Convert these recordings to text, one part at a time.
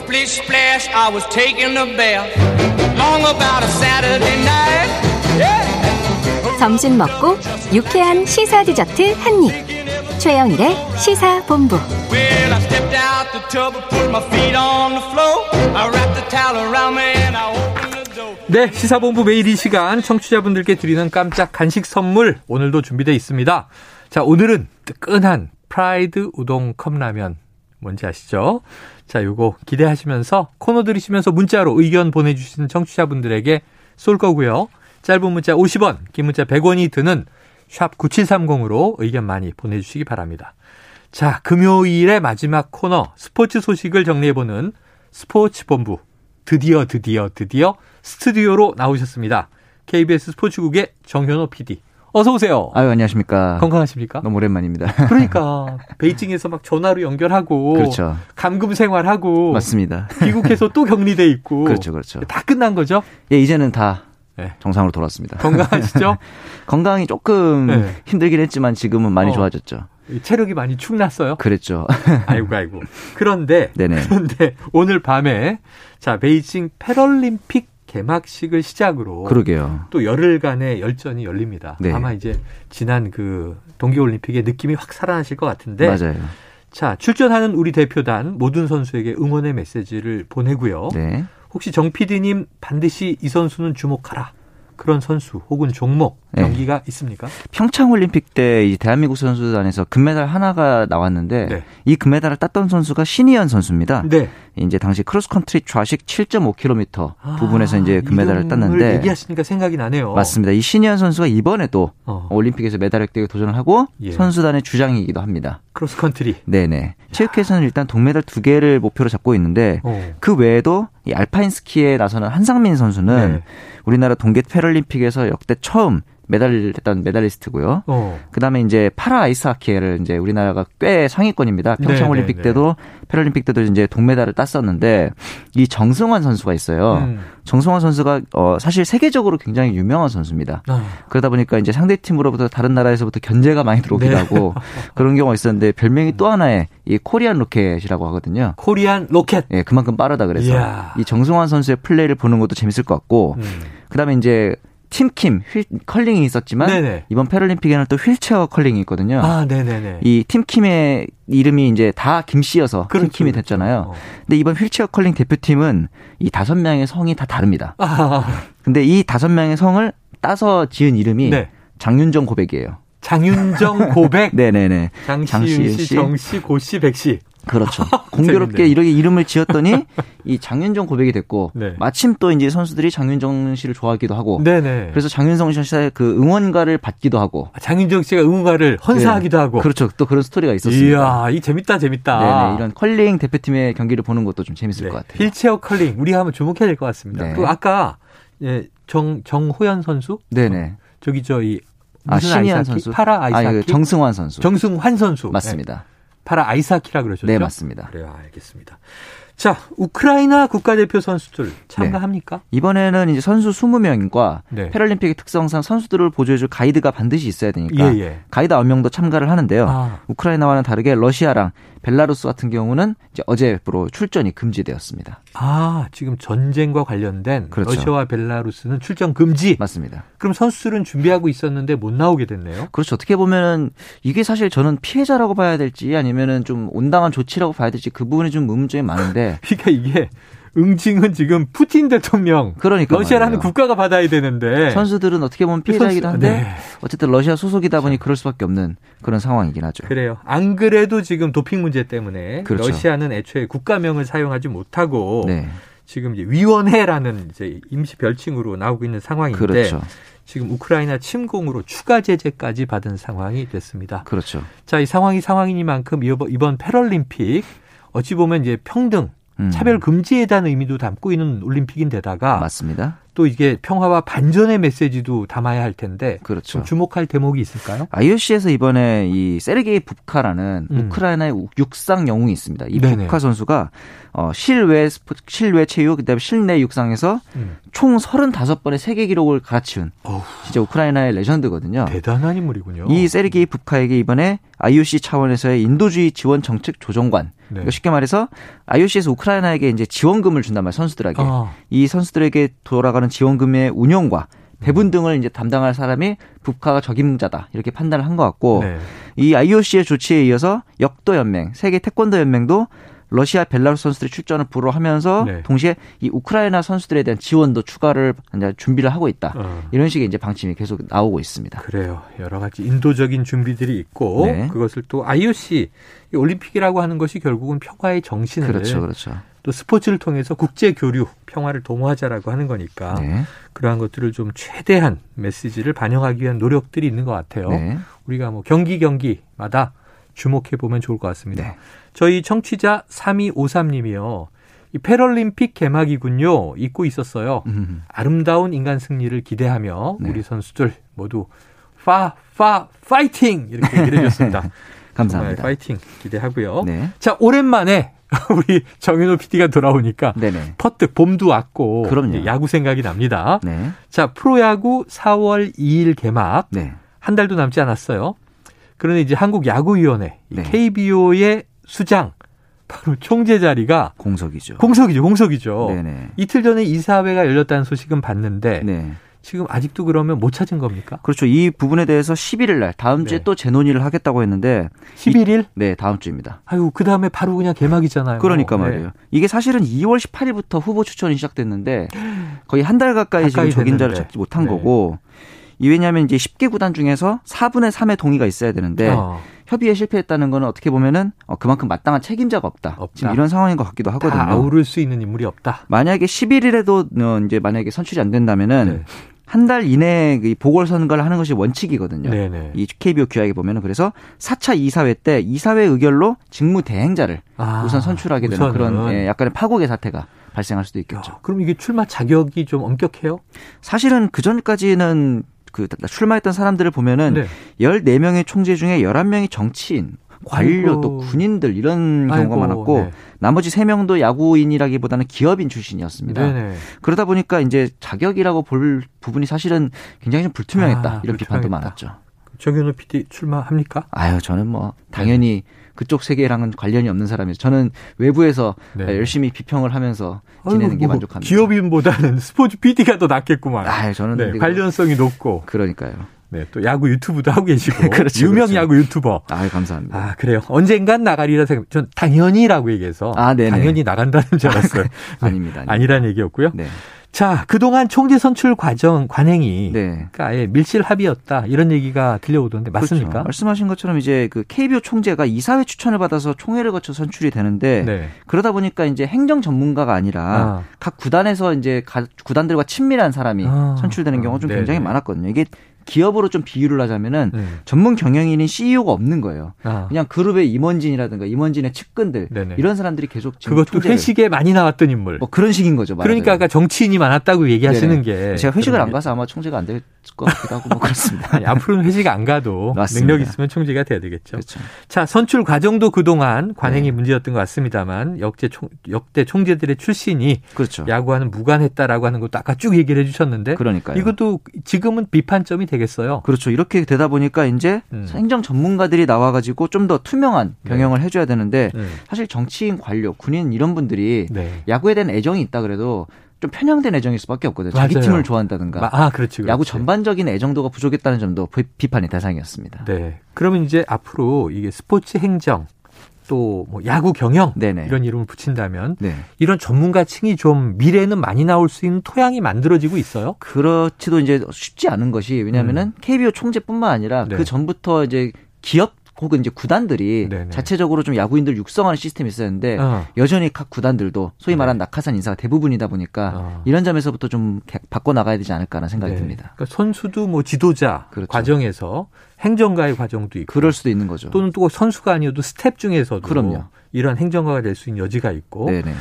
Splish splash, I was taking a bath. Long about a Saturday night. Yeah. 점심 먹고 유쾌한 시사 디저트 한 입. 최영일의 시사 본부. Well, I stepped out the tub and put my feet on the floor. I wrapped the towel around me and I opened the door. 네, 시사본부 매일 이 시간 청취자분들께 드리는 깜짝 간식 선물 오늘도 준비되어 있습니다. 자, 오늘은 뜨끈한 프라이드 우동 컵라면 뭔지 아시죠? 자, 요거 기대하시면서 코너 들으시면서 문자로 의견 보내주신 청취자분들에게 쏠 거고요. 짧은 문자 50원, 긴 문자 100원이 드는 샵 9730으로 의견 많이 보내주시기 바랍니다. 자, 금요일의 마지막 코너 스포츠 소식을 정리해보는 스포츠 본부. 드디어 드디어 드디어 스튜디오로 나오셨습니다. KBS 스포츠국의 정현호 PD. 어서 오세요. 아유, 안녕하십니까. 건강하십니까? 너무 오랜만입니다. 그러니까 베이징에서 막 전화로 연결하고 그렇죠. 감금 생활하고 맞습니다. 미국에서 또 격리돼 있고 그렇죠, 그렇죠. 다 끝난 거죠? 예, 이제는 다 네. 정상으로 돌아왔습니다. 건강하시죠? 건강이 조금 네. 힘들긴 했지만 지금은 많이 어. 좋아졌죠. 체력이 많이 축났어요. 그랬죠. 아이고 아이고. 그런데 네네. 그런데 오늘 밤에 자 베이징 패럴림픽 개막식을 시작으로 그러게요. 또 열흘간의 열전이 열립니다. 네. 아마 이제 지난 그 동계올림픽의 느낌이 확 살아나실 것 같은데 맞아요. 자 출전하는 우리 대표단 모든 선수에게 응원의 메시지를 보내고요. 네. 혹시 정 PD님 반드시 이 선수는 주목하라 그런 선수 혹은 종목 네. 경기가 있습니까? 평창 올림픽 때 이 대한민국 선수단에서 금메달 하나가 나왔는데 네. 이 금메달을 땄던 선수가 신의현 선수입니다. 네. 이제 당시 크로스컨트리 좌식 7.5km 아, 부분에서 이제 금메달을 땄는데 얘기하시니까 생각이 나네요. 맞습니다. 이 신의현 선수가 이번에 또 어. 올림픽에서 메달 획득에 도전을 하고 예. 선수단의 주장이기도 합니다. 크로스컨트리. 네네. 체육회에서는 일단 동메달 두 개를 목표로 잡고 있는데 어. 그 외에도 이 알파인 스키에 나서는 한상민 선수는 네. 우리나라 동계 패럴림픽에서 역대 처음 메달을 했던 메달리스트고요. 어. 그다음에 이제 파라 아이스하키를 이제 우리나라가 꽤 상위권입니다. 평창 네, 올림픽 네, 때도 패럴림픽 때도 이제 동메달을 땄었는데 이 정승환 선수가 있어요. 음. 정승환 선수가 어 사실 세계적으로 굉장히 유명한 선수입니다. 아. 그러다 보니까 이제 상대 팀으로부터 다른 나라에서부터 견제가 많이 들어오기도 네. 하고 그런 경우가 있었는데 별명이 또 하나의 이 코리안 로켓이라고 하거든요. 코리안 로켓. 예, 그만큼 빠르다 그래서 이야. 이 정승환 선수의 플레이를 보는 것도 재밌을 것 같고 음. 그다음에 이제 팀킴 휠 컬링이 있었지만 네네. 이번 패럴림픽에는 또 휠체어 컬링이 있거든요. 아, 네네네. 이 팀킴의 이름이 이제 다 김씨여서 그렇죠, 팀킴이 그렇죠. 됐잖아요. 어. 근데 이번 휠체어 컬링 대표팀은 이 다섯 명의 성이 다 다릅니다. 아, 근데 이 다섯 명의 성을 따서 지은 이름이 네. 장윤정 고백이에요. 장윤정 고백. 네네네. 장씨, 윤씨. 정씨, 고씨, 백씨. 그렇죠. 공교롭게. 이렇게 이름을 지었더니 이 장윤정 고백이 됐고 네. 마침 또 이제 선수들이 장윤정 씨를 좋아하기도 하고 네네. 그래서 장윤정 씨의 그 응원가를 받기도 하고 아, 장윤정 씨가 응원가를 헌사하기도 네. 하고. 그렇죠. 또 그런 스토리가 있었습니다. 이야, 이 재밌다, 재밌다. 네네. 이런 컬링 대표팀의 경기를 보는 것도 좀 재밌을 네, 것 같아요. 휠체어 컬링 우리 한번 주목해야 될 것 같습니다. 네. 그 아까 예, 정 정호연 선수 네네. 저기 저 이 아, 아이스하키? 선수. 파라 아이스하키 아, 그 정승환 선수. 정승환 선수 네, 맞습니다. 파라 아이스하키라 그러셨죠? 네, 맞습니다. 그래요, 알겠습니다. 자, 우크라이나 국가대표 선수들 참가합니까? 이번에는 이제 선수 20명과 네. 패럴림픽의 특성상 선수들을 보조해줄 가이드가 반드시 있어야 되니까 예, 예. 가이드 9명도 참가를 하는데요. 아. 우크라이나와는 다르게 러시아랑 벨라루스 같은 경우는 이제 어제부로 출전이 금지되었습니다. 아, 지금 전쟁과 관련된 그렇죠. 러시아와 벨라루스는 출전 금지. 맞습니다. 그럼 선수들은 준비하고 있었는데 못 나오게 됐네요. 그렇죠. 어떻게 보면은 이게 사실 저는 피해자라고 봐야 될지 아니면은 좀 온당한 조치라고 봐야 될지 그 부분이 좀 의문점이 많은데 그러니까 이게 응징은 지금 푸틴 대통령 그러니까 러시아라는 말이에요. 국가가 받아야 되는데 선수들은 어떻게 보면 피해자이기도 선수- 한데 네. 어쨌든 러시아 소속이다 보니 그럴 수밖에 없는 그런 상황이긴 하죠. 그래요. 안 그래도 지금 도핑 문제 때문에 그렇죠. 러시아는 애초에 국가명을 사용하지 못하고 네. 지금 이제 위원회라는 이제 임시 별칭으로 나오고 있는 상황인데 그렇죠. 지금 우크라이나 침공으로 추가 제재까지 받은 상황이 됐습니다. 그렇죠. 자, 이 상황이 상황이니만큼 이번 패럴림픽 어찌 보면 이제 평등, 음. 차별 금지에 대한 의미도 담고 있는 올림픽인데다가 맞습니다. 또 이게 평화와 반전의 메시지도 담아야 할 텐데 그렇죠. 좀 주목할 대목이 있을까요? IOC에서 이번에 이 세르게이 붓카라는 음. 우크라이나의 우- 육상 영웅이 있습니다. 이 네네. 붓카 선수가 어, 실외 스포, 실외 체육 그다음에 실내 육상에서 음. 총 35번의 세계 기록을 갈아치운 어우, 진짜 우크라이나의 레전드거든요. 대단한 인물이군요. 이 세르게이 붓카에게 이번에 IOC 차원에서의 인도주의 지원 정책 조정관 네. 그러니까 쉽게 말해서 IOC에서 우크라이나에게 이제 지원금을 준단 말이에요 선수들에게 아, 이 선수들에게 돌아가 는 지원금의 운영과 배분 등을 이제 담당할 사람이 붓카가 적임자다 이렇게 판단을 한 것 같고 네. 이 IOC의 조치에 이어서 역도 연맹, 세계 태권도 연맹도 러시아 벨라루스 선수들의 출전을 불허하면서 네. 동시에 이 우크라이나 선수들에 대한 지원도 추가를 이제 준비를 하고 있다. 어. 이런 식의 이제 방침이 계속 나오고 있습니다. 그래요. 여러 가지 인도적인 준비들이 있고 네. 그것을 또 IOC 이 올림픽이라고 하는 것이 결국은 평화의 정신을 그렇죠, 그렇죠. 또 스포츠를 통해서 국제 교류, 평화를 도모하자라고 하는 거니까 네. 그러한 것들을 좀 최대한 메시지를 반영하기 위한 노력들이 있는 것 같아요. 네. 우리가 뭐 경기 경기마다 주목해 보면 좋을 것 같습니다. 네. 저희 청취자 3253님이요. 이 패럴림픽 개막이군요. 잊고 있었어요. 음, 아름다운 인간 승리를 기대하며 네. 우리 선수들 모두 파, 파, 파이팅! 이렇게 얘기를 해줬습니다. 감사합니다. 파이팅 기대하고요. 네. 자, 오랜만에 우리 정윤호 PD가 돌아오니까 네네. 퍼뜩 봄도 왔고 그럼요. 야구 생각이 납니다. 네. 자, 프로야구 4월 2일 개막 네. 한 달도 남지 않았어요. 그런데 이제 한국야구위원회 네. KBO의 수장 바로 총재 자리가 공석이죠. 공석이죠, 공석이죠. 네네. 이틀 전에 이사회가 열렸다는 소식은 봤는데 네. 지금 아직도 그러면 못 찾은 겁니까? 그렇죠. 이 부분에 대해서 11일 날 다음 주에 네. 또 재논의를 하겠다고 했는데 11일? 네, 다음 주입니다. 아유, 그 다음에 바로 그냥 개막이잖아요. 그러니까 네. 말이에요. 이게 사실은 2월 18일부터 후보 추천이 시작됐는데 거의 한 달 가까이, 가까이 지금 적임자를. 찾지 못한 네. 거고 이 왜냐하면 이제 10개 구단 중에서 4분의 3의 동의가 있어야 되는데 어, 협의에 실패했다는 거는 어떻게 보면은 어, 그만큼 마땅한 책임자가 없다. 없다. 지금 이런 상황인 것 같기도 다 하거든요. 아우를 수 있는 인물이 없다. 만약에 11일에도 어, 이제 만약에 선출이 안 된다면은 네. 한달 이내에 이 보궐선거를 하는 것이 원칙이거든요. 네네. 이 KBO 규약에 보면은 그래서 4차 이사회 때 이사회 의결로 직무 대행자를 아, 우선 선출하게 되는 우선은. 그런 예, 약간의 파국의 사태가 발생할 수도 있겠죠. 야, 그럼 이게 출마 자격이 좀 엄격해요? 사실은 그 전까지는 그 출마했던 사람들을 보면은 네. 14명의 총재 중에 11명이 정치인, 관료 아이고. 또 군인들 이런 경우가 아이고, 많았고 네. 나머지 3명도 야구인이라기보다는 기업인 출신이었습니다. 네네. 그러다 보니까 이제 자격이라고 볼 부분이 사실은 굉장히 좀 불투명했다. 아, 이런 비판도 불투명했다. 많았죠. 정현우 PD 출마합니까? 아유, 저는 뭐 당연히 그쪽 세계랑은 관련이 없는 사람이에요. 저는 외부에서 네. 열심히 비평을 하면서 지내는 아이고, 게뭐 만족합니다. 기업인보다는 스포츠 PD가 더 낫겠구만. 아유, 저는 네, 관련성이 높고, 그러니까요. 네, 또 야구 유튜브도 하고 계시고, 그렇죠, 유명 그렇죠. 야구 유튜버. 아유, 감사합니다. 아, 그래요. 언젠간 나가리라 생각, 전 당연히라고 얘기해서. 아. 당연히 나간다는 줄 알았어요. 아 닙니다. 아닙니다. 아니란 얘기였고요. 네. 자, 그동안 총재 선출 과정, 관행이. 네. 그러니까 아예 밀실 합의였다. 이런 얘기가 들려오던데, 맞습니까? 그렇죠. 말씀하신 것처럼 이제 그 KBO 총재가 이사회 추천을 받아서 총회를 거쳐 선출이 되는데 네. 그러다 보니까 이제 행정 전문가가 아니라 아. 각 구단에서 이제 가- 구단들과 친밀한 사람이 아. 선출되는 경우가 좀 네네. 굉장히 많았거든요. 이게 기업으로 좀 비유를 하자면은 음. 전문 경영인인 CEO가 없는 거예요. 아. 그냥 그룹의 임원진이라든가 임원진의 측근들 네네. 이런 사람들이 계속 지금 그것도 총재를 회식에 많이 나왔던 인물. 뭐 그런 식인 거죠. 그러니까 말하자면. 아까 정치인이 많았다고 얘기하시는 네네. 게. 제가 회식을 안 게- 가서 아마 총재가 안 될것 같기도 하고 뭐 그렇습니다. 아니, 앞으로는 회식 안 가도 맞습니다. 능력 있으면 총재가 돼야 되겠죠. 그렇죠. 자, 선출 과정도 그동안 관행이 네. 문제였던 것 같습니다만 역대 총, 역대 총재들의 출신이 그렇죠. 야구와는 무관했다라고 하는 것도 아까 쭉 얘기를 해주셨는데 그러니까요. 이것도 지금은 비판점이 되겠어요. 그렇죠. 이렇게 되다 보니까 이제 음. 행정 전문가들이 나와가지고 좀 더 투명한 네. 경영을 해줘야 되는데 음. 사실 정치인, 관료, 군인 이런 분들이 네. 야구에 대한 애정이 있다 그래도 좀 편향된 애정일 수밖에 없거든요. 자기 맞아요. 팀을 좋아한다든가 아, 그렇지, 그렇지. 야구 전반적인 애정도가 부족했다는 점도 비- 비판의 대상이었습니다. 네. 그러면 이제 앞으로 이게 스포츠 행정 또 뭐 야구 경영 네네. 이런 이름을 붙인다면 네. 이런 전문가층이 좀 미래에는 많이 나올 수 있는 토양이 만들어지고 있어요. 그렇지도 이제 쉽지 않은 것이 왜냐하면은 KBO 총재뿐만 아니라 음. 네. 그 전부터 이제 기업 혹은 이제 구단들이 네네. 자체적으로 좀 야구인들 육성하는 시스템이 있었는데 어. 여전히 각 구단들도 소위 말하는 네. 낙하산 인사가 대부분이다 보니까 어. 이런 점에서부터 좀 개- 바꿔 나가야 되지 않을까라는 생각이 네. 듭니다. 그러니까 선수도 뭐 지도자 그렇죠. 과정에서 행정가의 과정도 있고 그럴 수도 있는 거죠. 또는 또 선수가 아니어도 스텝 중에서도 그럼요. 이런 행정가가 될 수 있는 여지가 있고 네네.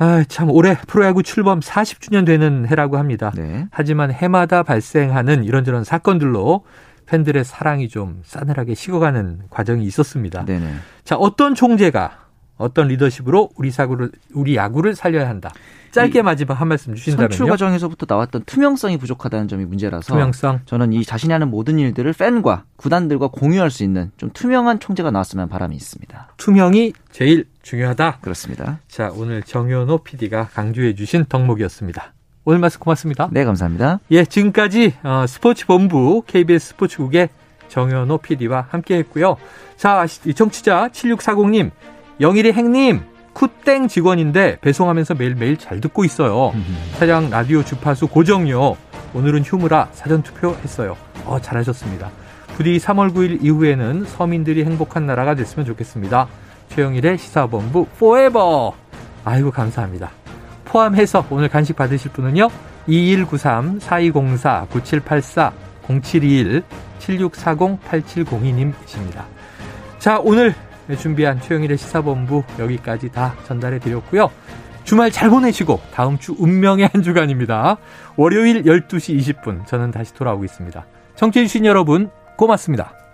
아, 참 올해 프로야구 출범 40주년 되는 해라고 합니다. 네. 하지만 해마다 발생하는 이런저런 사건들로 팬들의 사랑이 좀 싸늘하게 식어가는 과정이 있었습니다. 네네. 자, 어떤 총재가 어떤 리더십으로 우리 사구를 우리 야구를 살려야 한다. 짧게 마지막 한 말씀 주신다면요. 선출 과정에서부터 나왔던 투명성이 부족하다는 점이 문제라서 투명성. 저는 이 자신이 하는 모든 일들을 팬과 구단들과 공유할 수 있는 좀 투명한 총재가 나왔으면 바람이 있습니다. 투명이 제일 중요하다. 그렇습니다. 자, 오늘 정현호 PD가 강조해 주신 덕목이었습니다. 오늘 말씀 고맙습니다. 네, 감사합니다. 예, 지금까지 어, 스포츠 본부 KBS 스포츠국의 정현호 PD와 함께 했고요. 자, 이 청취자 7640님, 영일이 행님, 쿠땡 직원인데 배송하면서 매일매일 잘 듣고 있어요. 차량 라디오 주파수 고정요. 오늘은 휴무라 사전투표 했어요. 어, 잘하셨습니다. 부디 3월 9일 이후에는 서민들이 행복한 나라가 됐으면 좋겠습니다. 최영일의 시사본부 포에버. 아이고 감사합니다. 포함해서 오늘 간식 받으실 분은요. 2193-4204-9784-0721-7640-8702님이십니다. 자, 오늘 준비한 최영일의 시사본부 여기까지 다 전달해 드렸고요. 주말 잘 보내시고 다음 주 운명의 한 주간입니다. 월요일 12시 20분 저는 다시 돌아오겠습니다. 청취해주신 여러분 고맙습니다.